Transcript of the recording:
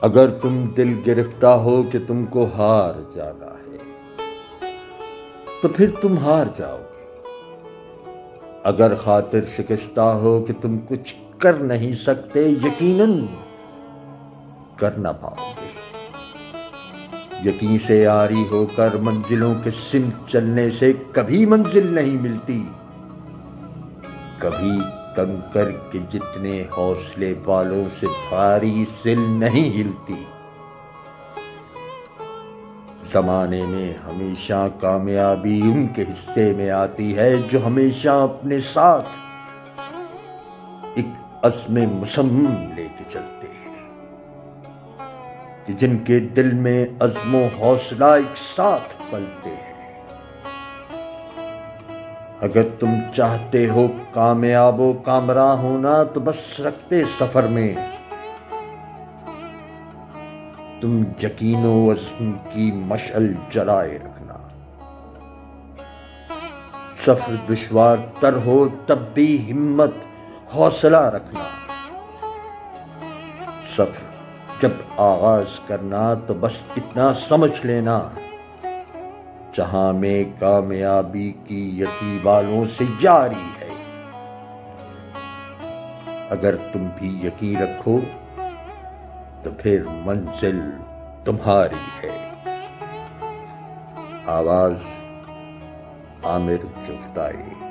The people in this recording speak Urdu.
اگر تم دل گرفتہ ہو کہ تم کو ہار جانا ہے، تو پھر تم ہار جاؤ گے۔ اگر خاطر شکستہ ہو کہ تم کچھ کر نہیں سکتے، یقیناً کر نہ پاؤ گے۔ یقین سے آری ہو کر منزلوں کے سمت چلنے سے کبھی منزل نہیں ملتی۔ کبھی کنکر کے جتنے حوصلے والوں سے بھاری سل نہیں ہلتی۔ زمانے میں ہمیشہ کامیابی ان کے حصے میں آتی ہے جو ہمیشہ اپنے ساتھ ایک عزم مسمم لے کے چلتے ہیں۔ کہ جن کے دل میں عزم و حوصلہ ایک ساتھ پلتے ہیں۔ اگر تم چاہتے ہو کامیاب و کامراں ہونا، تو بس رکھتے سفر میں۔ تم یقین و عزم کی مشعل جلائے رکھنا۔ سفر دشوار تر ہو تب بھی ہمت، حوصلہ رکھنا۔ سفر جب آغاز کرنا، تو بس اتنا سمجھ لینا۔ جہاں میں کامیابی کی یقین والوں سے جاری ہے۔ اگر تم بھی یقین رکھو، تو پھر منزل تمہاری ہے۔ آواز عامر چفتائی